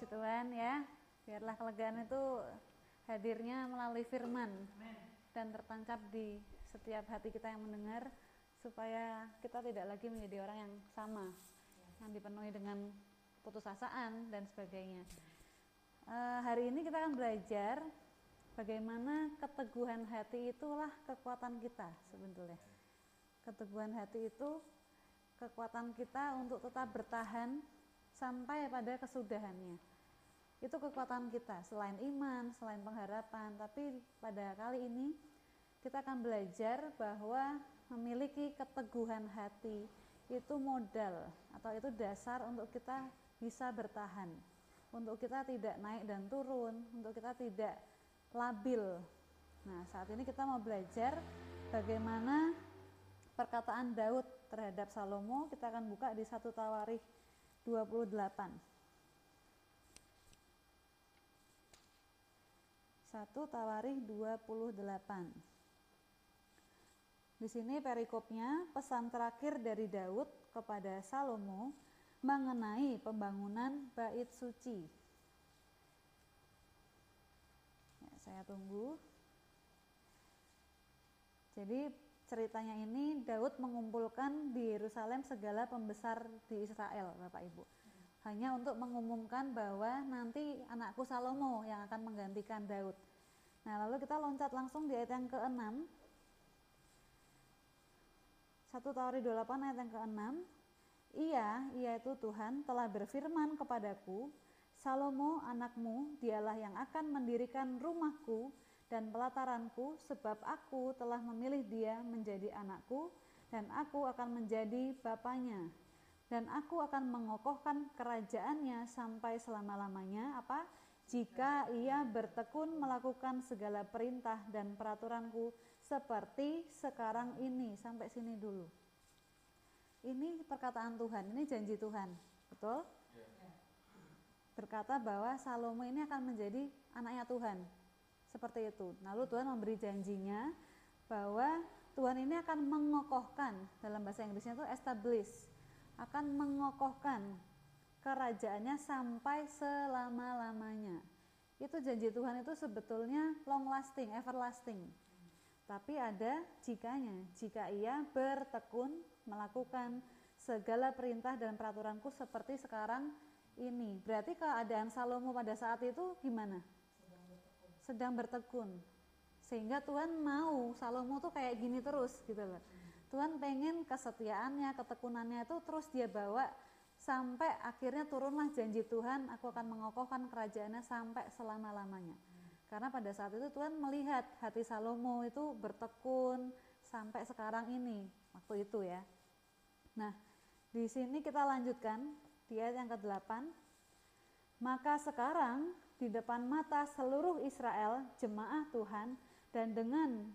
Puji Tuhan ya. Biarlah kelegaan itu hadirnya melalui firman dan tertancap di setiap hati kita yang mendengar supaya kita tidak lagi menjadi orang yang sama yang dipenuhi dengan putus asaan dan sebagainya. Uh, hari ini kita akan belajar bagaimana keteguhan hati itulah kekuatan kita sebetulnya. Keteguhan hati itu kekuatan kita untuk tetap bertahan sampai pada kesudahannya. Itu kekuatan kita, selain iman, selain pengharapan, tapi pada kali ini kita akan belajar bahwa memiliki keteguhan hati itu modal atau itu dasar untuk kita bisa bertahan. Untuk kita tidak naik dan turun, untuk kita tidak labil. Nah, saat ini kita mau belajar bagaimana perkataan Daud terhadap Salomo. Kita akan buka di satu Tawarikh 28. Satu Tawarikh 28. Di sini perikopnya pesan terakhir dari Daud kepada Salomo mengenai pembangunan bait suci. Ya, saya tunggu. Jadi ceritanya ini Daud mengumpulkan di Yerusalem segala pembesar di Israel, Bapak Ibu. Hanya untuk mengumumkan bahwa nanti anakku Salomo yang akan menggantikan Daud. Nah, lalu kita loncat langsung di ayat yang ke-6. 1 Tauri 28 ayat yang ke-6. Ia, yaitu Tuhan, telah berfirman kepadaku, Salomo anakmu, dialah yang akan mendirikan rumahku dan pelataranku, sebab aku telah memilih dia menjadi anakku, dan aku akan menjadi bapaknya. Dan aku akan mengokohkan kerajaannya sampai selama-lamanya, apa? Jika ia bertekun melakukan segala perintah dan peraturanku seperti sekarang ini, sampai sini dulu. Ini perkataan Tuhan, ini janji Tuhan, betul? Berkata bahwa Salomo ini akan menjadi anaknya Tuhan, seperti itu. Lalu Tuhan memberi janjinya bahwa Tuhan ini akan mengokohkan dalam bahasa Inggrisnya itu establish akan mengokohkan kerajaannya sampai selama-lamanya. Itu janji Tuhan itu sebetulnya long lasting, everlasting. Tapi ada jikanya, jika ia bertekun melakukan segala perintah dan peraturanku seperti sekarang ini. Berarti keadaan Salomo pada saat itu gimana? sedang bertekun sehingga Tuhan mau Salomo tuh kayak gini terus gitu loh Tuhan pengen kesetiaannya ketekunannya itu terus dia bawa sampai akhirnya turunlah janji Tuhan aku akan mengokohkan kerajaannya sampai selama-lamanya. Karena pada saat itu Tuhan melihat hati Salomo itu bertekun sampai sekarang ini waktu itu ya. Nah di sini kita lanjutkan di ayat yang ke-8 maka sekarang di depan mata seluruh Israel, jemaah Tuhan, dan dengan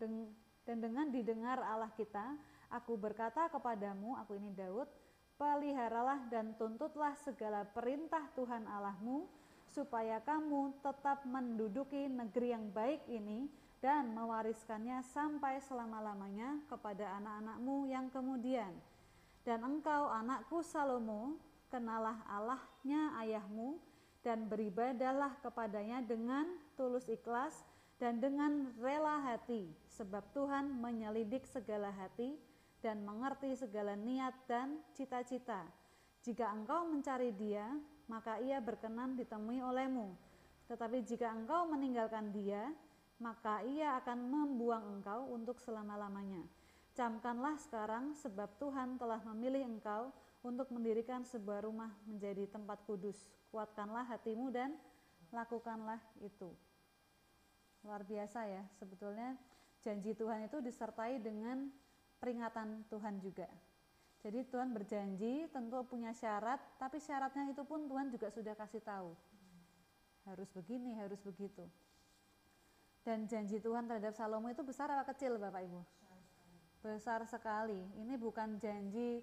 dan dengan didengar Allah kita, aku berkata kepadamu, aku ini Daud, peliharalah dan tuntutlah segala perintah Tuhan Allahmu, supaya kamu tetap menduduki negeri yang baik ini dan mewariskannya sampai selama-lamanya kepada anak-anakmu yang kemudian. Dan engkau anakku Salomo, kenalah Allahnya ayahmu, dan beribadahlah kepadanya dengan tulus ikhlas dan dengan rela hati, sebab Tuhan menyelidik segala hati dan mengerti segala niat dan cita-cita. Jika engkau mencari Dia, maka Ia berkenan ditemui olehmu. Tetapi jika engkau meninggalkan Dia, maka Ia akan membuang engkau untuk selama-lamanya. Camkanlah sekarang, sebab Tuhan telah memilih engkau untuk mendirikan sebuah rumah menjadi tempat kudus. Kuatkanlah hatimu dan lakukanlah itu. Luar biasa ya, sebetulnya janji Tuhan itu disertai dengan peringatan Tuhan juga. Jadi Tuhan berjanji tentu punya syarat, tapi syaratnya itu pun Tuhan juga sudah kasih tahu. Harus begini, harus begitu. Dan janji Tuhan terhadap Salomo itu besar apa kecil Bapak Ibu? Besar sekali. Ini bukan janji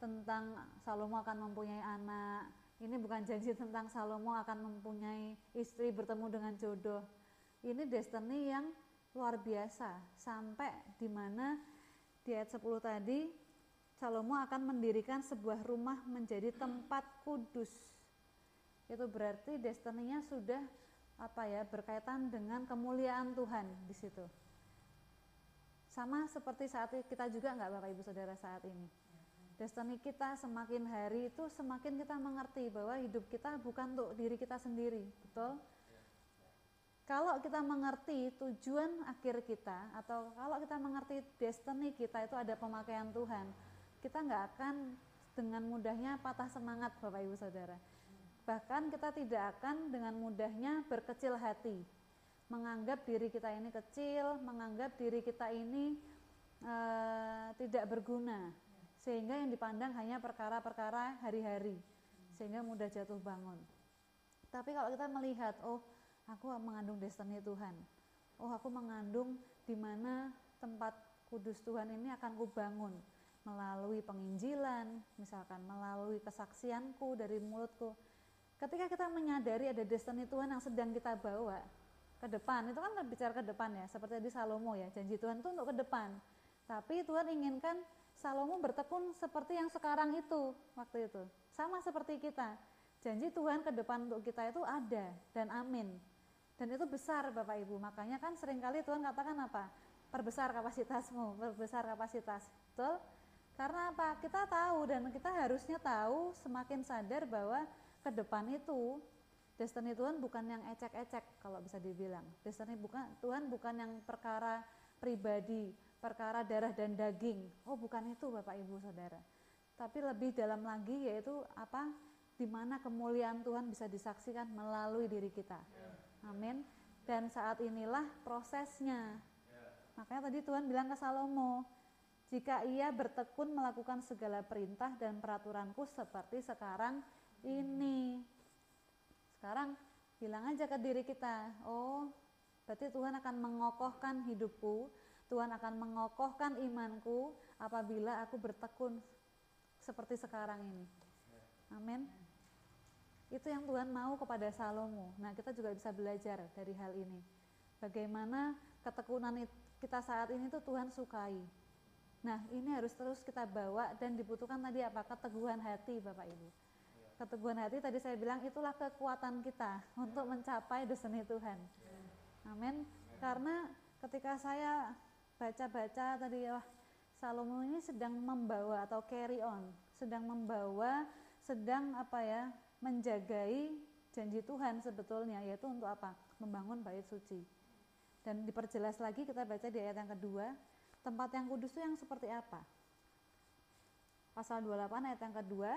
tentang Salomo akan mempunyai anak. Ini bukan janji tentang Salomo akan mempunyai istri bertemu dengan jodoh. Ini destiny yang luar biasa sampai di mana di ayat 10 tadi Salomo akan mendirikan sebuah rumah menjadi tempat kudus. itu berarti destininya sudah apa ya berkaitan dengan kemuliaan Tuhan di situ. Sama seperti saat kita juga nggak Bapak Ibu Saudara saat ini. Destiny kita semakin hari itu semakin kita mengerti bahwa hidup kita bukan untuk diri kita sendiri, betul? Kalau kita mengerti tujuan akhir kita atau kalau kita mengerti destiny kita itu ada pemakaian Tuhan, kita nggak akan dengan mudahnya patah semangat Bapak Ibu Saudara Bahkan kita tidak akan dengan mudahnya berkecil hati, menganggap diri kita ini kecil, menganggap diri kita ini e, tidak berguna, sehingga yang dipandang hanya perkara-perkara hari-hari, sehingga mudah jatuh bangun. Tapi kalau kita melihat, oh aku mengandung destiny Tuhan, oh aku mengandung di mana tempat kudus Tuhan ini akan kubangun melalui penginjilan, misalkan melalui kesaksianku dari mulutku, Ketika kita menyadari ada destiny Tuhan yang sedang kita bawa ke depan, itu kan bicara ke depan ya, seperti di Salomo ya, janji Tuhan itu untuk ke depan. Tapi Tuhan inginkan Salomo bertekun seperti yang sekarang itu, waktu itu. Sama seperti kita. Janji Tuhan ke depan untuk kita itu ada dan amin. Dan itu besar Bapak Ibu. Makanya kan sering kali Tuhan katakan apa? Perbesar kapasitasmu, perbesar kapasitas. Betul? Karena apa? Kita tahu dan kita harusnya tahu semakin sadar bahwa ke depan itu destiny Tuhan bukan yang ecek-ecek kalau bisa dibilang. Destiny bukan Tuhan bukan yang perkara pribadi, perkara darah dan daging. Oh, bukan itu Bapak Ibu Saudara. Tapi lebih dalam lagi yaitu apa? Di mana kemuliaan Tuhan bisa disaksikan melalui diri kita. Amin. Dan saat inilah prosesnya. Makanya tadi Tuhan bilang ke Salomo, jika ia bertekun melakukan segala perintah dan peraturanku seperti sekarang ini. Sekarang bilang aja ke diri kita, oh berarti Tuhan akan mengokohkan hidupku, Tuhan akan mengokohkan imanku apabila aku bertekun seperti sekarang ini. Amin. Itu yang Tuhan mau kepada Salomo. Nah, kita juga bisa belajar dari hal ini. Bagaimana ketekunan kita saat ini tuh Tuhan sukai. Nah, ini harus terus kita bawa dan dibutuhkan tadi apa? Keteguhan hati, Bapak Ibu keteguhan hati tadi saya bilang itulah kekuatan kita untuk mencapai destiny Tuhan. Amin. Karena ketika saya baca-baca tadi wah Salomo ini sedang membawa atau carry on, sedang membawa, sedang apa ya, menjagai janji Tuhan sebetulnya yaitu untuk apa? Membangun bait suci. Dan diperjelas lagi kita baca di ayat yang kedua, tempat yang kudus itu yang seperti apa? Pasal 28 ayat yang kedua,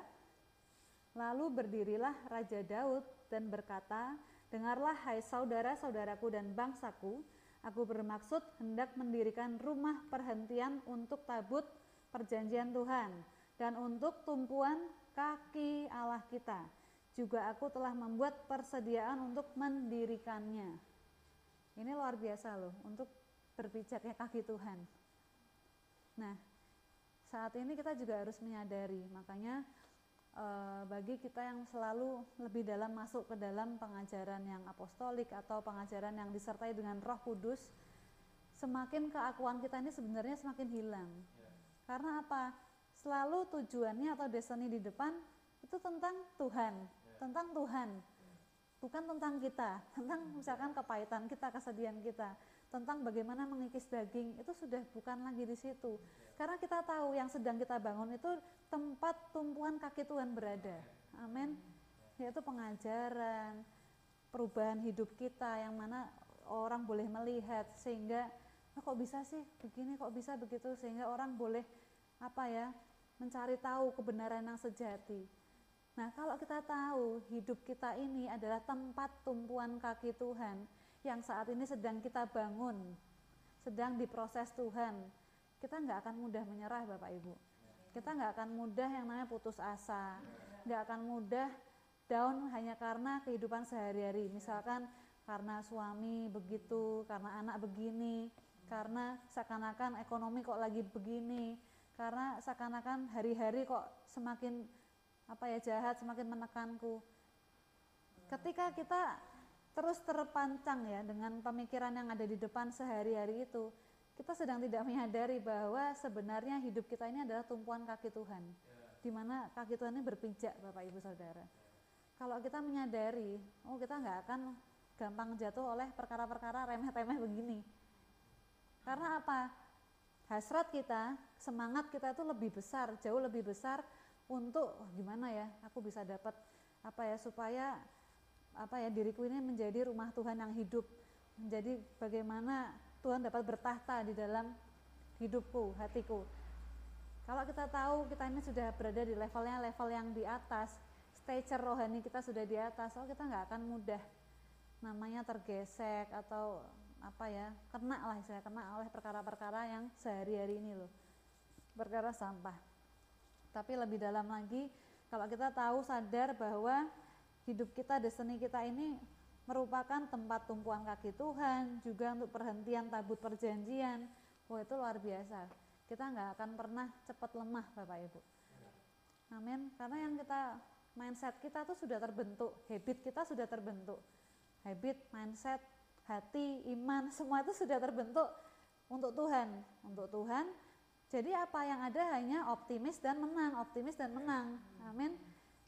Lalu berdirilah Raja Daud dan berkata, Dengarlah hai saudara-saudaraku dan bangsaku, aku bermaksud hendak mendirikan rumah perhentian untuk tabut perjanjian Tuhan dan untuk tumpuan kaki Allah kita. Juga aku telah membuat persediaan untuk mendirikannya. Ini luar biasa loh, untuk berpijaknya kaki Tuhan. Nah, saat ini kita juga harus menyadari, makanya Eh, bagi kita yang selalu lebih dalam masuk ke dalam pengajaran yang apostolik atau pengajaran yang disertai dengan Roh Kudus, semakin keakuan kita ini sebenarnya semakin hilang. Karena apa? Selalu tujuannya atau destiny di depan itu tentang Tuhan. Tentang Tuhan. Bukan tentang kita, tentang misalkan kepahitan kita, kesedihan kita, tentang bagaimana mengikis daging itu sudah bukan lagi di situ. Karena kita tahu yang sedang kita bangun itu tempat tumpuan kaki Tuhan berada. Amin. Yaitu pengajaran, perubahan hidup kita yang mana orang boleh melihat sehingga oh, kok bisa sih begini kok bisa begitu sehingga orang boleh apa ya mencari tahu kebenaran yang sejati. Nah, kalau kita tahu hidup kita ini adalah tempat tumpuan kaki Tuhan, yang saat ini sedang kita bangun, sedang diproses Tuhan, kita nggak akan mudah menyerah Bapak Ibu. Kita nggak akan mudah yang namanya putus asa, nggak akan mudah down hanya karena kehidupan sehari-hari. Misalkan karena suami begitu, karena anak begini, karena seakan-akan ekonomi kok lagi begini, karena seakan-akan hari-hari kok semakin apa ya jahat, semakin menekanku. Ketika kita terus terpancang ya dengan pemikiran yang ada di depan sehari-hari itu, kita sedang tidak menyadari bahwa sebenarnya hidup kita ini adalah tumpuan kaki Tuhan. Di mana kaki Tuhan ini berpijak Bapak Ibu Saudara. kalau kita menyadari, oh kita nggak akan gampang jatuh oleh perkara-perkara remeh-temeh begini. Karena apa? Hasrat kita, semangat kita itu lebih besar, jauh lebih besar untuk oh, gimana ya, aku bisa dapat apa ya supaya apa ya diriku ini menjadi rumah Tuhan yang hidup, menjadi bagaimana Tuhan dapat bertahta di dalam hidupku, hatiku. Kalau kita tahu kita ini sudah berada di levelnya level yang di atas, stature rohani kita sudah di atas, oh kita nggak akan mudah namanya tergesek atau apa ya kena lah saya kena oleh perkara-perkara yang sehari-hari ini loh perkara sampah tapi lebih dalam lagi kalau kita tahu sadar bahwa hidup kita destiny kita ini merupakan tempat tumpuan kaki Tuhan juga untuk perhentian tabut perjanjian. Wah itu luar biasa. Kita nggak akan pernah cepat lemah Bapak Ibu. Amin. Karena yang kita mindset kita tuh sudah terbentuk habit kita sudah terbentuk. Habit mindset hati iman semua itu sudah terbentuk untuk Tuhan. Untuk Tuhan jadi apa yang ada hanya optimis dan menang optimis dan menang. Amin.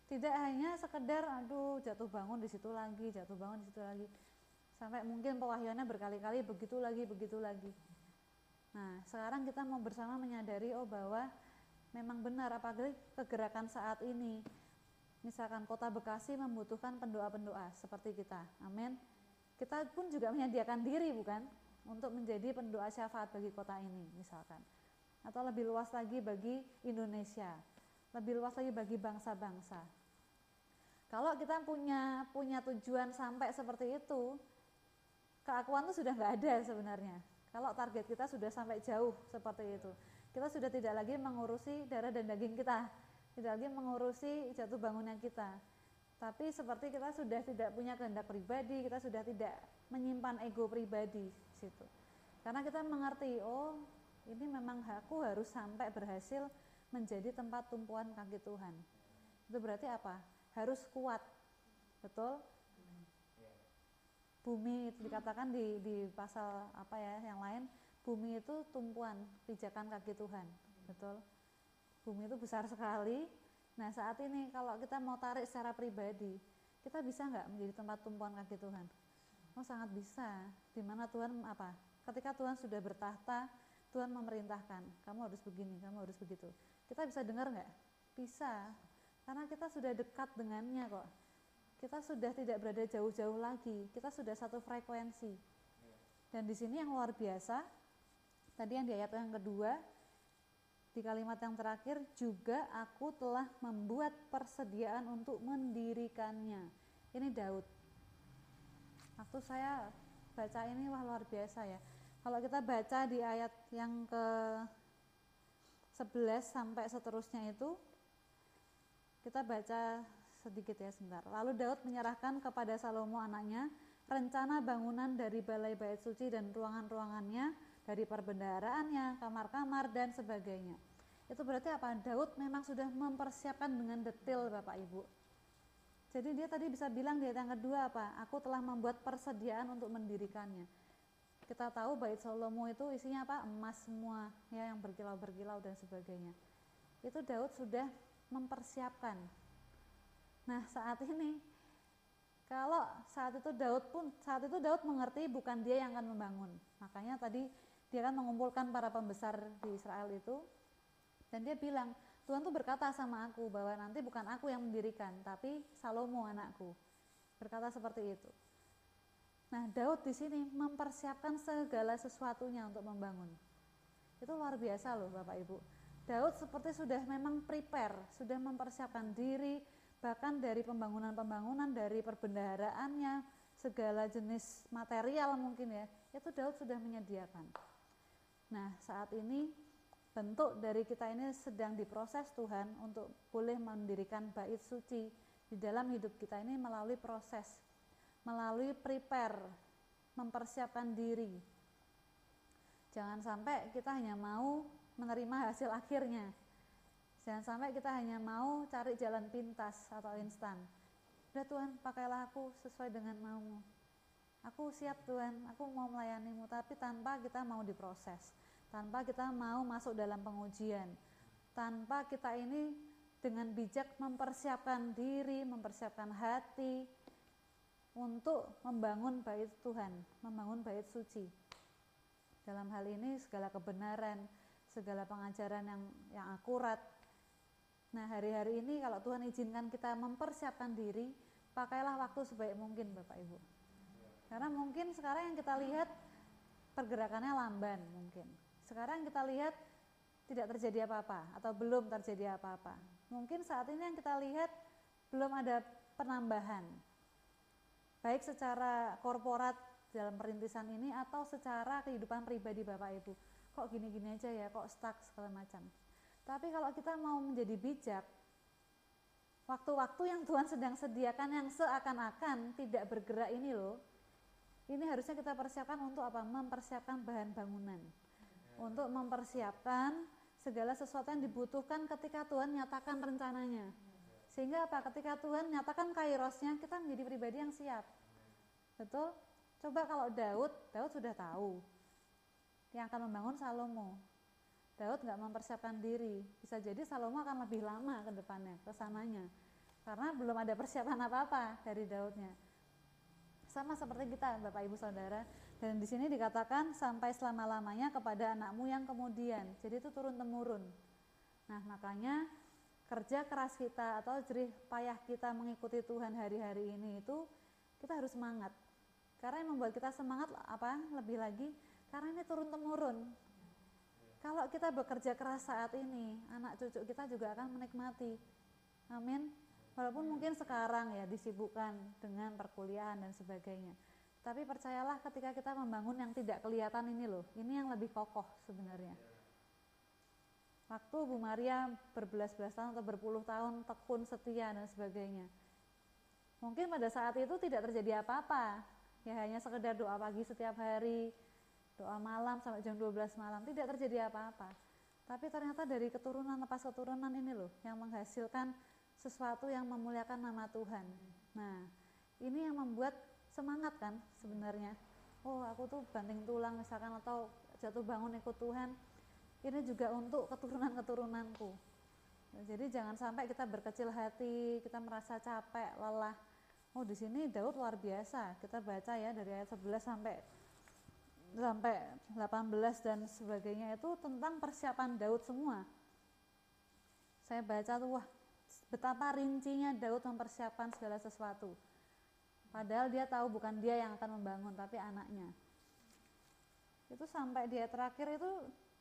Tidak hanya sekedar aduh jatuh bangun di situ lagi jatuh bangun di situ lagi. Sampai mungkin pewahyuannya berkali-kali begitu lagi begitu lagi. Nah sekarang kita mau bersama menyadari oh bahwa memang benar apalagi kegerakan saat ini. Misalkan kota Bekasi membutuhkan pendoa-pendoa seperti kita. Amin. Kita pun juga menyediakan diri bukan? Untuk menjadi pendoa syafaat bagi kota ini misalkan atau lebih luas lagi bagi Indonesia lebih luas lagi bagi bangsa-bangsa. Kalau kita punya punya tujuan sampai seperti itu keakuan itu sudah nggak ada sebenarnya. Kalau target kita sudah sampai jauh seperti itu. Kita sudah tidak lagi mengurusi darah dan daging kita tidak lagi mengurusi jatuh bangunnya kita. Tapi seperti kita sudah tidak punya kehendak pribadi kita sudah tidak menyimpan ego pribadi situ. Karena kita mengerti oh ini memang aku harus sampai berhasil menjadi tempat tumpuan kaki Tuhan itu berarti apa harus kuat betul bumi itu dikatakan di di pasal apa ya yang lain bumi itu tumpuan pijakan kaki Tuhan betul bumi itu besar sekali. Nah saat ini kalau kita mau tarik secara pribadi, kita bisa nggak menjadi tempat tumpuan kaki Tuhan? Oh sangat bisa. Di mana Tuhan apa? Ketika Tuhan sudah bertahta, Tuhan memerintahkan, kamu harus begini, kamu harus begitu. Kita bisa dengar nggak? Bisa, karena kita sudah dekat dengannya kok. Kita sudah tidak berada jauh-jauh lagi, kita sudah satu frekuensi. Dan di sini yang luar biasa, tadi yang di ayat yang kedua, di kalimat yang terakhir juga aku telah membuat persediaan untuk mendirikannya. Ini Daud. Waktu saya baca ini wah luar biasa ya. Kalau kita baca di ayat yang ke 11 sampai seterusnya itu kita baca sedikit ya sebentar. Lalu Daud menyerahkan kepada Salomo anaknya rencana bangunan dari balai bait suci dan ruangan-ruangannya dari perbendaharaannya, kamar-kamar dan sebagainya. Itu berarti apa? Daud memang sudah mempersiapkan dengan detail Bapak Ibu. Jadi dia tadi bisa bilang di ayat yang kedua apa? Aku telah membuat persediaan untuk mendirikannya. Kita tahu bait Salomo itu isinya apa? Emas semua ya yang berkilau-berkilau dan sebagainya. Itu Daud sudah mempersiapkan. Nah, saat ini kalau saat itu Daud pun saat itu Daud mengerti bukan dia yang akan membangun. Makanya tadi dia kan mengumpulkan para pembesar di Israel itu dan dia bilang Tuhan tuh berkata sama aku bahwa nanti bukan aku yang mendirikan tapi Salomo anakku berkata seperti itu nah Daud di sini mempersiapkan segala sesuatunya untuk membangun. Itu luar biasa loh Bapak Ibu. Daud seperti sudah memang prepare sudah mempersiapkan diri bahkan dari pembangunan-pembangunan dari perbendaharaannya segala jenis material mungkin ya itu Daud sudah menyediakan. Nah, saat ini bentuk dari kita ini sedang diproses Tuhan untuk boleh mendirikan bait suci di dalam hidup kita ini melalui proses, melalui prepare, mempersiapkan diri. Jangan sampai kita hanya mau menerima hasil akhirnya. Jangan sampai kita hanya mau cari jalan pintas atau instan. Udah Tuhan, pakailah aku sesuai dengan maumu. Aku siap Tuhan, aku mau melayanimu, tapi tanpa kita mau diproses tanpa kita mau masuk dalam pengujian, tanpa kita ini dengan bijak mempersiapkan diri, mempersiapkan hati untuk membangun bait Tuhan, membangun bait suci. Dalam hal ini segala kebenaran, segala pengajaran yang yang akurat. Nah, hari-hari ini kalau Tuhan izinkan kita mempersiapkan diri, pakailah waktu sebaik mungkin Bapak Ibu. Karena mungkin sekarang yang kita lihat pergerakannya lamban mungkin. Sekarang kita lihat tidak terjadi apa-apa atau belum terjadi apa-apa. Mungkin saat ini yang kita lihat belum ada penambahan. Baik secara korporat dalam perintisan ini atau secara kehidupan pribadi Bapak Ibu. Kok gini-gini aja ya, kok stuck segala macam. Tapi kalau kita mau menjadi bijak, waktu-waktu yang Tuhan sedang sediakan yang seakan-akan tidak bergerak ini loh, ini harusnya kita persiapkan untuk apa? Mempersiapkan bahan bangunan. Untuk mempersiapkan segala sesuatu yang dibutuhkan ketika Tuhan nyatakan rencananya. Sehingga apa? Ketika Tuhan nyatakan kairosnya, kita menjadi pribadi yang siap. Betul? Coba kalau Daud, Daud sudah tahu yang akan membangun Salomo. Daud nggak mempersiapkan diri, bisa jadi Salomo akan lebih lama ke depannya, ke sananya. Karena belum ada persiapan apa-apa dari Daudnya. Sama seperti kita, Bapak Ibu Saudara. Dan di sini dikatakan sampai selama-lamanya kepada anakmu yang kemudian. Jadi itu turun temurun. Nah, makanya kerja keras kita atau jerih payah kita mengikuti Tuhan hari-hari ini itu kita harus semangat karena yang membuat kita semangat apa? Lebih lagi karena ini turun temurun. Kalau kita bekerja keras saat ini, anak cucu kita juga akan menikmati. Amin. Walaupun mungkin sekarang ya disibukkan dengan perkuliahan dan sebagainya. Tapi percayalah ketika kita membangun yang tidak kelihatan ini loh, ini yang lebih kokoh sebenarnya. Waktu Bu Maria berbelas-belas tahun atau berpuluh tahun tekun setia dan sebagainya. Mungkin pada saat itu tidak terjadi apa-apa, ya hanya sekedar doa pagi setiap hari doa malam sampai jam 12 malam. Tidak terjadi apa-apa. Tapi ternyata dari keturunan lepas keturunan ini loh yang menghasilkan sesuatu yang memuliakan nama Tuhan. Nah ini yang membuat semangat kan sebenarnya. Oh aku tuh banting tulang misalkan atau jatuh bangun ikut Tuhan ini juga untuk keturunan-keturunanku jadi jangan sampai kita berkecil hati kita merasa capek lelah Oh di sini Daud luar biasa. Kita baca ya dari ayat 11 sampai sampai 18 dan sebagainya itu tentang persiapan Daud semua. Saya baca tuh wah betapa rincinya Daud mempersiapkan segala sesuatu. Padahal dia tahu bukan dia yang akan membangun tapi anaknya. Itu sampai dia terakhir itu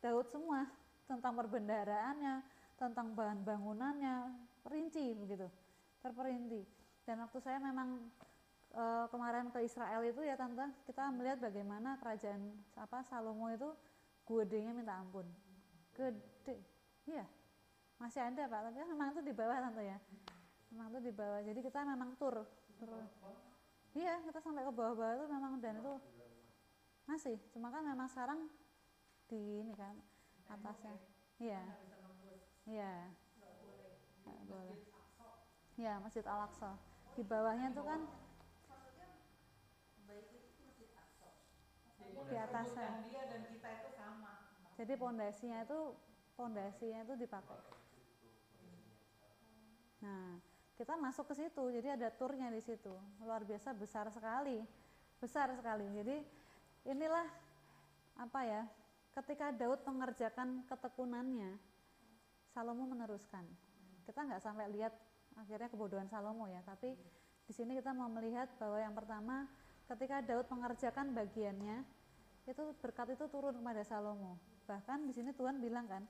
Daud semua tentang perbendaharaannya, tentang bahan bangunannya, perinci begitu, terperinci. Dan waktu saya memang e, kemarin ke Israel itu ya tante kita melihat bagaimana kerajaan apa Salomo itu gedenya minta ampun. Gede. Iya masih ada pak tapi memang itu di bawah tante ya. Memang itu di bawah. Jadi kita memang tur tur. Iya kita sampai ke bawah-bawah itu memang dan itu masih. Cuma kan memang sekarang di ini kan? Atasnya. iya. Iya. Boleh. Iya masjid Al-Aqsa. Di bawahnya tuh kan di atasnya. Jadi pondasinya itu pondasinya itu dipakai. Nah kita masuk ke situ jadi ada turnya di situ. Luar biasa besar sekali. Besar sekali. Jadi inilah apa ya ketika Daud mengerjakan ketekunannya Salomo meneruskan. Kita nggak sampai lihat akhirnya kebodohan Salomo ya tapi di sini kita mau melihat bahwa yang pertama ketika Daud mengerjakan bagiannya itu berkat itu turun kepada Salomo. Bahkan di sini Tuhan bilang kan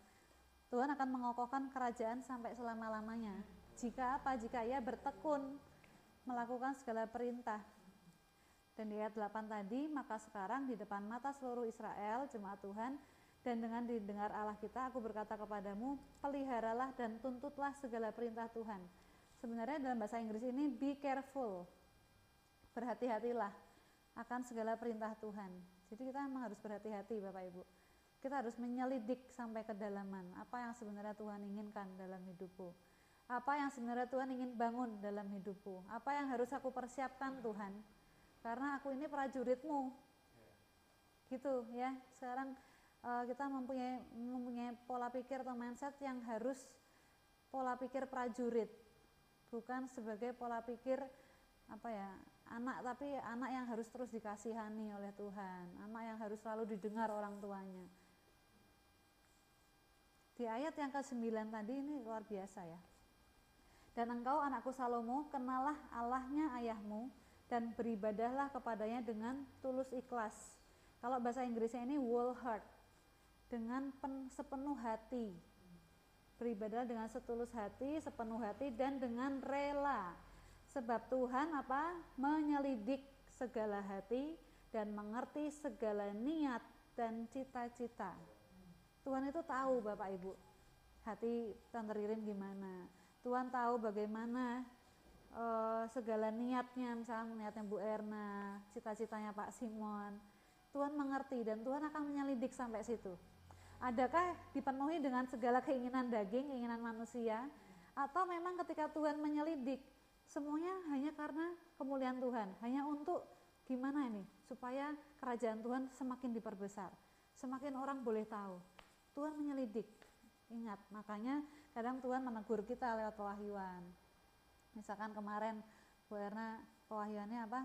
Tuhan akan mengokohkan kerajaan sampai selama-lamanya. Jika apa? Jika ia bertekun melakukan segala perintah dan di ayat 8 tadi maka sekarang di depan mata seluruh Israel jemaat Tuhan dan dengan didengar Allah kita aku berkata kepadamu peliharalah dan tuntutlah segala perintah Tuhan. Sebenarnya dalam bahasa Inggris ini be careful. Berhati-hatilah akan segala perintah Tuhan. Jadi kita memang harus berhati-hati Bapak Ibu. Kita harus menyelidik sampai kedalaman. Apa yang sebenarnya Tuhan inginkan dalam hidupku? Apa yang sebenarnya Tuhan ingin bangun dalam hidupku? Apa yang harus aku persiapkan Tuhan karena aku ini prajuritmu gitu ya sekarang uh, kita mempunyai mempunyai pola pikir atau mindset yang harus pola pikir prajurit, bukan sebagai pola pikir apa ya anak tapi anak yang harus terus dikasihani oleh Tuhan, anak yang harus selalu didengar orang tuanya. Di ayat yang ke-9 tadi ini luar biasa ya. Dan engkau anakku Salomo, kenalah Allahnya ayahmu dan beribadahlah kepadanya dengan tulus ikhlas. Kalau bahasa Inggrisnya ini whole heart, dengan pen, sepenuh hati. Beribadah dengan setulus hati, sepenuh hati dan dengan rela. Sebab Tuhan apa? Menyelidik segala hati dan mengerti segala niat dan cita-cita. Tuhan itu tahu Bapak Ibu, hati Tante Ririn gimana. Tuhan tahu bagaimana uh, segala niatnya misalnya niatnya Bu Erna, cita-citanya Pak Simon. Tuhan mengerti dan Tuhan akan menyelidik sampai situ. Adakah dipenuhi dengan segala keinginan daging, keinginan manusia atau memang ketika Tuhan menyelidik semuanya hanya karena kemuliaan Tuhan, hanya untuk gimana ini supaya kerajaan Tuhan semakin diperbesar, semakin orang boleh tahu. Tuhan menyelidik. Ingat, makanya kadang Tuhan menegur kita lewat pewahyuan misalkan kemarin Bu Erna pewahyuannya apa?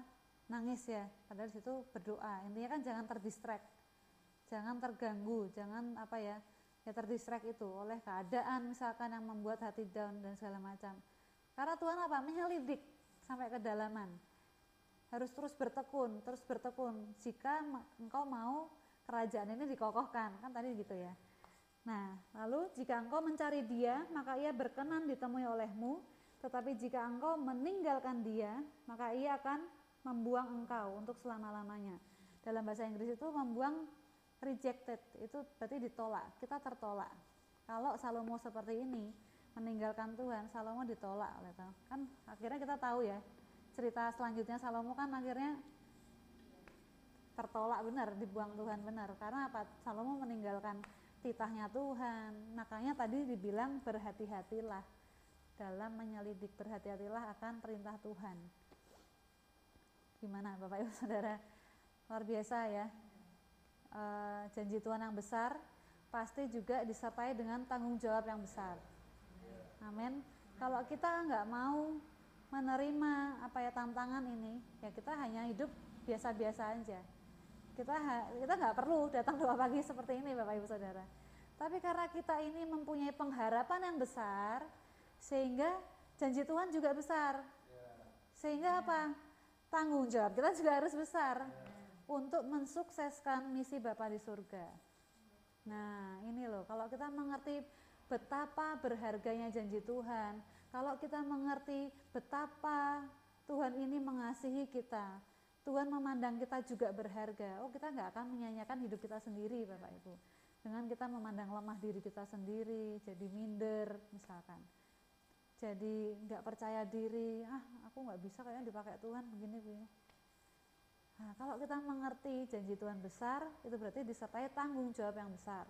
Nangis ya. Padahal situ berdoa. Intinya kan jangan terdistract. Jangan terganggu. Jangan apa ya ya terdistract itu oleh keadaan misalkan yang membuat hati down dan segala macam. Karena Tuhan apa? Menyelidik sampai kedalaman. Harus terus bertekun terus bertekun. Jika engkau mau kerajaan ini dikokohkan. Kan tadi gitu ya. Nah lalu jika engkau mencari dia maka ia berkenan ditemui olehmu tetapi jika engkau meninggalkan dia, maka ia akan membuang engkau untuk selama-lamanya. Dalam bahasa Inggris itu membuang rejected, itu berarti ditolak, kita tertolak. Kalau Salomo seperti ini, meninggalkan Tuhan, Salomo ditolak oleh Tuhan. Kan akhirnya kita tahu ya, cerita selanjutnya Salomo kan akhirnya tertolak benar, dibuang Tuhan benar. Karena apa? Salomo meninggalkan titahnya Tuhan. Makanya tadi dibilang berhati-hatilah dalam menyelidik berhati-hatilah akan perintah Tuhan. Gimana Bapak Ibu Saudara? Luar biasa ya. E, janji Tuhan yang besar pasti juga disertai dengan tanggung jawab yang besar. Amin. Kalau kita nggak mau menerima apa ya tantangan ini, ya kita hanya hidup biasa-biasa aja. Kita kita nggak perlu datang doa pagi seperti ini, Bapak Ibu Saudara. Tapi karena kita ini mempunyai pengharapan yang besar, sehingga janji Tuhan juga besar. Sehingga apa? Tanggung jawab kita juga harus besar untuk mensukseskan misi Bapa di surga. Nah, ini loh, kalau kita mengerti betapa berharganya janji Tuhan, kalau kita mengerti betapa Tuhan ini mengasihi kita, Tuhan memandang kita juga berharga. Oh, kita nggak akan menyanyikan hidup kita sendiri, Bapak Ibu. Dengan kita memandang lemah diri kita sendiri, jadi minder, misalkan jadi nggak percaya diri. Ah aku nggak bisa kayaknya dipakai Tuhan begini begini. Nah kalau kita mengerti janji Tuhan besar itu berarti disertai tanggung jawab yang besar.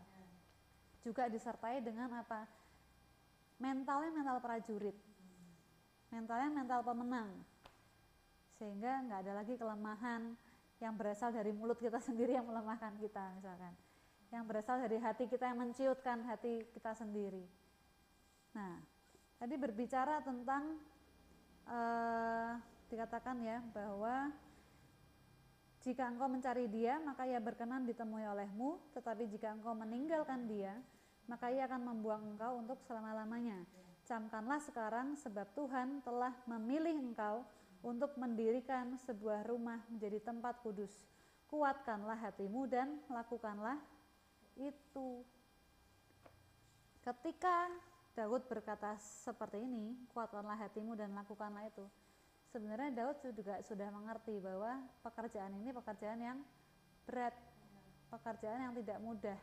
Juga disertai dengan apa? Mentalnya mental prajurit. Mentalnya mental pemenang. Sehingga nggak ada lagi kelemahan yang berasal dari mulut kita sendiri yang melemahkan kita misalkan. Yang berasal dari hati kita yang menciutkan hati kita sendiri. Nah Tadi berbicara tentang uh, dikatakan ya bahwa jika engkau mencari dia, maka ia berkenan ditemui olehmu, tetapi jika engkau meninggalkan dia, maka ia akan membuang engkau untuk selama-lamanya. Camkanlah sekarang sebab Tuhan telah memilih engkau untuk mendirikan sebuah rumah menjadi tempat kudus. Kuatkanlah hatimu dan lakukanlah itu. Ketika Daud berkata seperti ini, kuatkanlah hatimu dan lakukanlah itu. Sebenarnya Daud juga sudah mengerti bahwa pekerjaan ini pekerjaan yang berat, pekerjaan yang tidak mudah.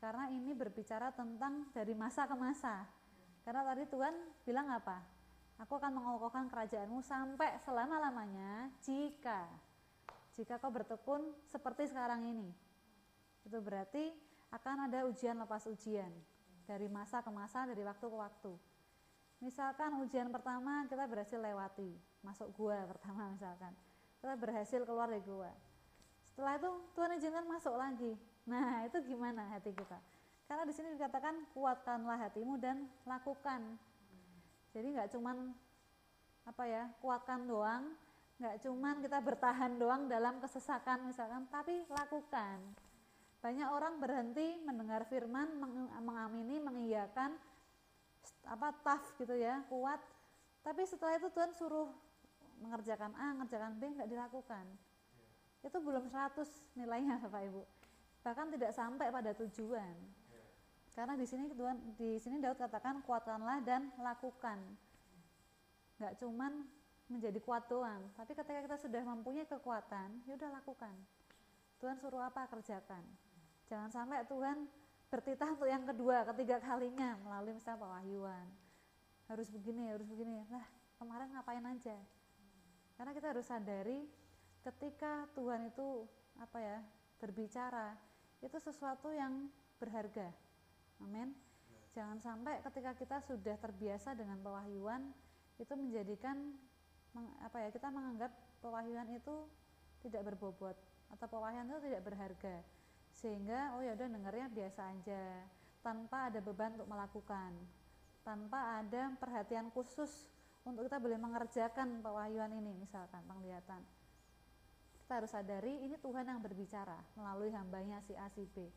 Karena ini berbicara tentang dari masa ke masa. Karena tadi Tuhan bilang apa? Aku akan mengokohkan kerajaanmu sampai selama-lamanya jika jika kau bertekun seperti sekarang ini. Itu berarti akan ada ujian lepas ujian dari masa ke masa, dari waktu ke waktu. Misalkan ujian pertama kita berhasil lewati, masuk gua pertama misalkan. Kita berhasil keluar dari gua. Setelah itu Tuhan izinkan masuk lagi. Nah, itu gimana hati kita? Karena di sini dikatakan kuatkanlah hatimu dan lakukan jadi nggak cuman apa ya kuatkan doang nggak cuman kita bertahan doang dalam kesesakan misalkan tapi lakukan banyak orang berhenti mendengar firman mengamini mengiyakan apa tough gitu ya kuat. Tapi setelah itu Tuhan suruh mengerjakan A mengerjakan B nggak dilakukan. Itu belum 100 nilainya Bapak Ibu. Bahkan tidak sampai pada tujuan. Karena di sini Tuhan di sini Daud katakan kuatkanlah dan lakukan. Nggak cuman menjadi kuat doang tapi ketika kita sudah mempunyai kekuatan ya udah lakukan. Tuhan suruh apa? Kerjakan jangan sampai Tuhan bertitah untuk yang kedua ketiga kalinya melalui misalnya pewahyuan. Harus begini harus begini. Lah kemarin ngapain aja? Karena kita harus sadari ketika Tuhan itu apa ya berbicara itu sesuatu yang berharga. Amin. Jangan sampai ketika kita sudah terbiasa dengan pewahyuan itu menjadikan apa ya kita menganggap pewahyuan itu tidak berbobot atau pewahyuan itu tidak berharga sehingga oh ya udah dengarnya biasa aja tanpa ada beban untuk melakukan tanpa ada perhatian khusus untuk kita boleh mengerjakan pewahyuan ini misalkan penglihatan kita harus sadari ini Tuhan yang berbicara melalui hambanya si A si B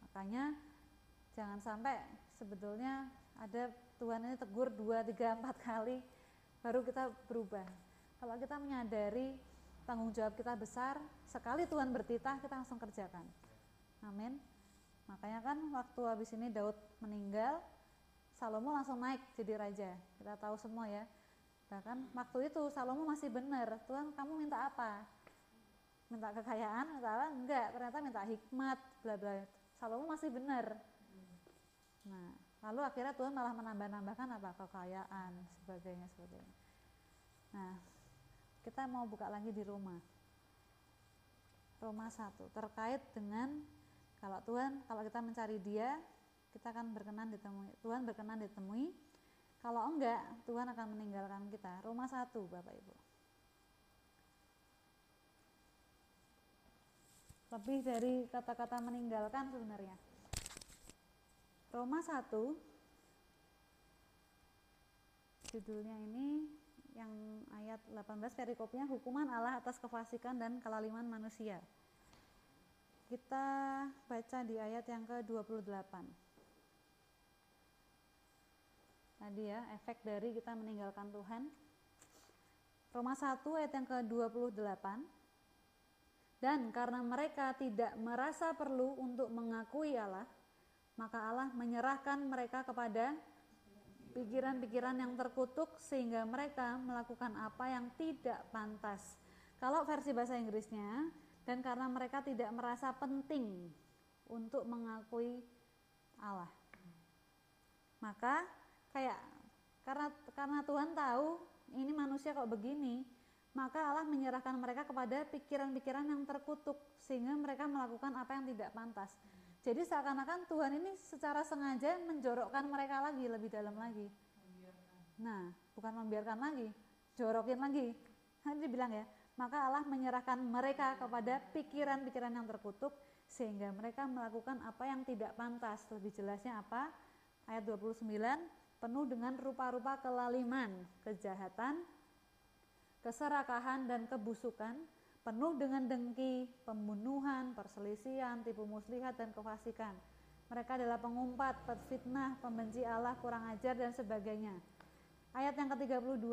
makanya jangan sampai sebetulnya ada Tuhan ini tegur dua tiga empat kali baru kita berubah. Kalau kita menyadari tanggung jawab kita besar, sekali Tuhan bertitah kita langsung kerjakan. Amin. Makanya kan waktu habis ini Daud meninggal, Salomo langsung naik jadi raja. Kita tahu semua ya. Bahkan waktu itu Salomo masih benar, Tuhan kamu minta apa? Minta kekayaan, minta apa? Enggak, ternyata minta hikmat, bla bla. Salomo masih benar. Nah, Lalu akhirnya Tuhan malah menambah-nambahkan apa? Kekayaan, sebagainya, sebagainya. Nah, kita mau buka lagi di Roma. Roma 1 terkait dengan kalau Tuhan, kalau kita mencari Dia, kita akan berkenan ditemui. Tuhan berkenan ditemui. Kalau enggak, Tuhan akan meninggalkan kita. Roma 1, Bapak Ibu. Lebih dari kata-kata meninggalkan sebenarnya. Roma 1 judulnya ini yang ayat 18 perikopnya hukuman Allah atas kefasikan dan kelaliman manusia. Kita baca di ayat yang ke-28. Tadi ya, efek dari kita meninggalkan Tuhan. Roma 1 ayat yang ke-28. Dan karena mereka tidak merasa perlu untuk mengakui Allah, maka Allah menyerahkan mereka kepada pikiran-pikiran yang terkutuk sehingga mereka melakukan apa yang tidak pantas. Kalau versi bahasa Inggrisnya, dan karena mereka tidak merasa penting untuk mengakui Allah. Maka kayak karena karena Tuhan tahu ini manusia kok begini, maka Allah menyerahkan mereka kepada pikiran-pikiran yang terkutuk sehingga mereka melakukan apa yang tidak pantas. Jadi seakan-akan Tuhan ini secara sengaja menjorokkan mereka lagi lebih dalam lagi. Nah, bukan membiarkan lagi, jorokin lagi. Nanti dibilang ya, maka Allah menyerahkan mereka kepada pikiran-pikiran yang terkutuk sehingga mereka melakukan apa yang tidak pantas. Lebih jelasnya apa? Ayat 29, penuh dengan rupa-rupa kelaliman, kejahatan, keserakahan dan kebusukan, penuh dengan dengki, pembunuhan, perselisihan, tipu muslihat, dan kefasikan. Mereka adalah pengumpat, petfitnah, pembenci Allah, kurang ajar, dan sebagainya. Ayat yang ke-32,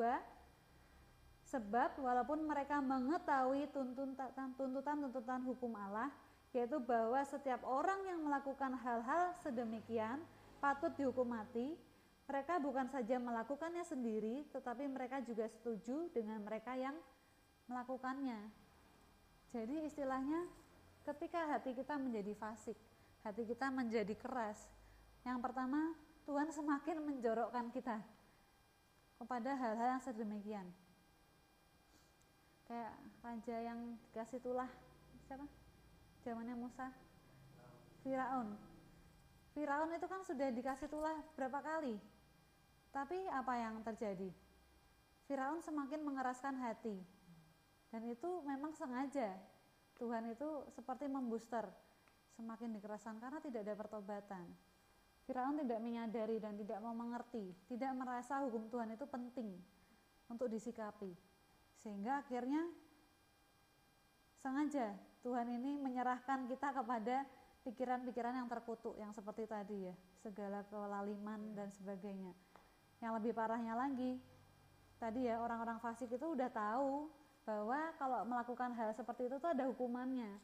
sebab walaupun mereka mengetahui tuntutan-tuntutan hukum Allah, yaitu bahwa setiap orang yang melakukan hal-hal sedemikian patut dihukum mati, mereka bukan saja melakukannya sendiri, tetapi mereka juga setuju dengan mereka yang melakukannya. Jadi istilahnya ketika hati kita menjadi fasik, hati kita menjadi keras, yang pertama Tuhan semakin menjorokkan kita kepada hal-hal yang sedemikian. Kayak raja yang dikasih tulah siapa? Zamannya Musa. Firaun. Firaun itu kan sudah dikasih tulah berapa kali? Tapi apa yang terjadi? Firaun semakin mengeraskan hati, dan itu memang sengaja Tuhan itu seperti membooster semakin dikeraskan karena tidak ada pertobatan Firaun tidak menyadari dan tidak mau mengerti, tidak merasa hukum Tuhan itu penting untuk disikapi. Sehingga akhirnya sengaja Tuhan ini menyerahkan kita kepada pikiran-pikiran yang terkutuk yang seperti tadi ya, segala kelaliman dan sebagainya. Yang lebih parahnya lagi, tadi ya orang-orang fasik itu udah tahu bahwa kalau melakukan hal seperti itu tuh ada hukumannya.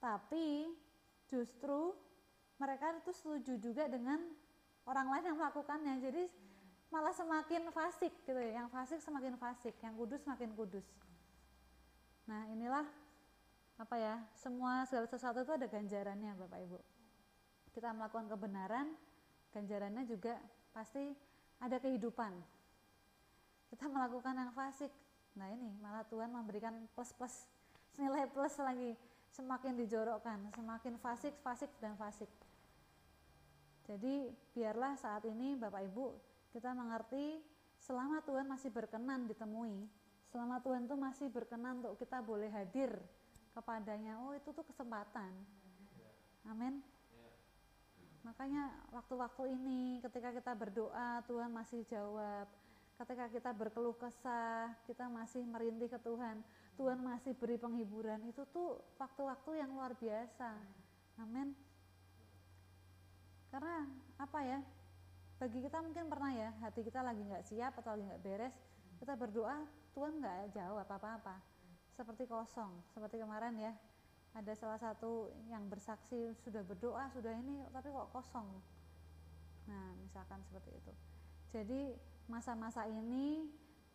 Tapi justru mereka itu setuju juga dengan orang lain yang melakukannya. Jadi malah semakin fasik gitu ya. Yang fasik semakin fasik, yang kudus semakin kudus. Nah, inilah apa ya? Semua segala sesuatu itu ada ganjarannya, Bapak Ibu. Kita melakukan kebenaran, ganjarannya juga pasti ada kehidupan. Kita melakukan yang fasik, Nah ini malah Tuhan memberikan plus-plus nilai plus lagi semakin dijorokkan, semakin fasik, fasik dan fasik. Jadi biarlah saat ini Bapak Ibu kita mengerti selama Tuhan masih berkenan ditemui, selama Tuhan itu masih berkenan untuk kita boleh hadir kepadanya, oh itu tuh kesempatan. Amin. Makanya waktu-waktu ini ketika kita berdoa Tuhan masih jawab, ketika kita berkeluh kesah, kita masih merintih ke Tuhan, Tuhan masih beri penghiburan, itu tuh waktu-waktu yang luar biasa. Amin. Karena apa ya? Bagi kita mungkin pernah ya, hati kita lagi nggak siap atau lagi nggak beres, kita berdoa, Tuhan nggak jawab apa-apa. Seperti kosong, seperti kemarin ya, ada salah satu yang bersaksi sudah berdoa, sudah ini, tapi kok kosong. Nah, misalkan seperti itu. Jadi masa-masa ini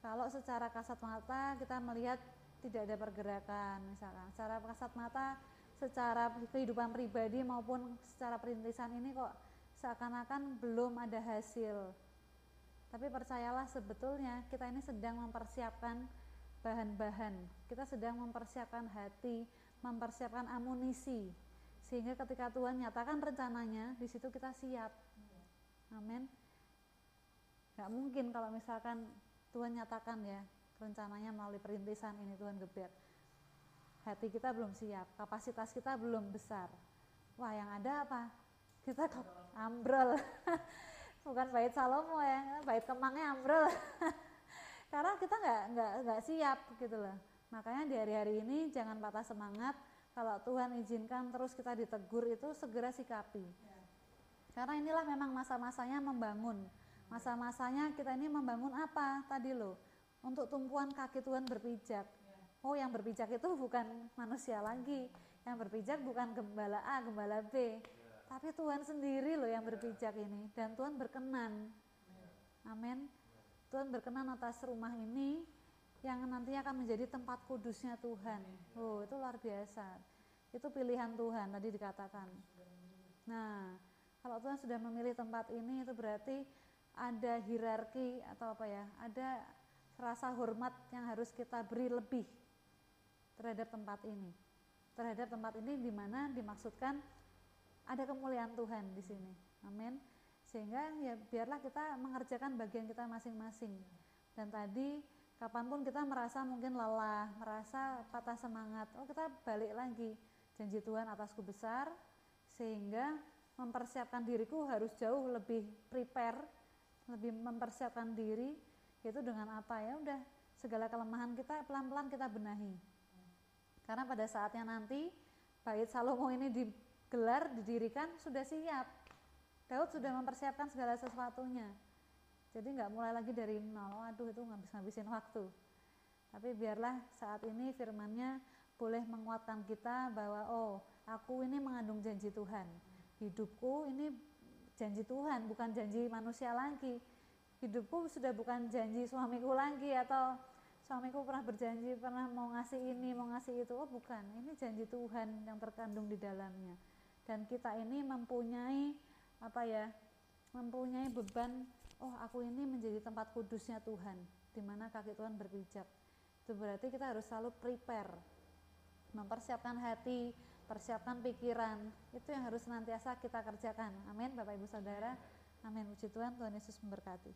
kalau secara kasat mata kita melihat tidak ada pergerakan misalkan secara kasat mata secara kehidupan pribadi maupun secara perintisan ini kok seakan-akan belum ada hasil. Tapi percayalah sebetulnya kita ini sedang mempersiapkan bahan-bahan. Kita sedang mempersiapkan hati mempersiapkan amunisi sehingga ketika Tuhan nyatakan rencananya di situ kita siap. Amin. Nggak mungkin kalau misalkan Tuhan nyatakan ya rencananya melalui perintisan ini Tuhan geber hati kita belum siap kapasitas kita belum besar. Wah yang ada apa kita kok ambrol bukan bait Salomo ya bait kemangnya ambrol karena kita nggak nggak nggak siap gitu loh makanya di hari-hari ini jangan patah semangat kalau Tuhan izinkan terus kita ditegur itu segera sikapi karena inilah memang masa-masanya membangun Masa-masanya kita ini membangun apa tadi loh? Untuk tumpuan kaki Tuhan berpijak. Oh, yang berpijak itu bukan manusia lagi. Yang berpijak bukan gembala A, gembala B. Tapi Tuhan sendiri loh yang berpijak ini. Dan Tuhan berkenan. Amin. Tuhan berkenan atas rumah ini yang nantinya akan menjadi tempat kudusnya Tuhan. Oh, itu luar biasa. Itu pilihan Tuhan tadi dikatakan. Nah, kalau Tuhan sudah memilih tempat ini itu berarti ada hierarki atau apa ya, ada rasa hormat yang harus kita beri lebih terhadap tempat ini. Terhadap tempat ini di mana dimaksudkan ada kemuliaan Tuhan di sini. Amin. Sehingga ya biarlah kita mengerjakan bagian kita masing-masing. Dan tadi kapan pun kita merasa mungkin lelah, merasa patah semangat, oh kita balik lagi. Janji Tuhan atasku besar, sehingga mempersiapkan diriku harus jauh lebih prepare lebih mempersiapkan diri itu dengan apa ya udah segala kelemahan kita pelan-pelan kita benahi karena pada saatnya nanti bait Salomo ini digelar didirikan sudah siap Daud sudah mempersiapkan segala sesuatunya jadi nggak mulai lagi dari nol aduh itu ngabis-ngabisin waktu tapi biarlah saat ini firmannya boleh menguatkan kita bahwa oh aku ini mengandung janji Tuhan hidupku ini janji Tuhan, bukan janji manusia lagi. Hidupku sudah bukan janji suamiku lagi atau suamiku pernah berjanji pernah mau ngasih ini, mau ngasih itu. Oh, bukan. Ini janji Tuhan yang terkandung di dalamnya. Dan kita ini mempunyai apa ya? Mempunyai beban, oh aku ini menjadi tempat kudusnya Tuhan, di mana kaki Tuhan berpijak. Itu berarti kita harus selalu prepare, mempersiapkan hati, persiapkan pikiran itu yang harus senantiasa kita kerjakan amin Bapak Ibu Saudara amin puji Tuhan Tuhan Yesus memberkati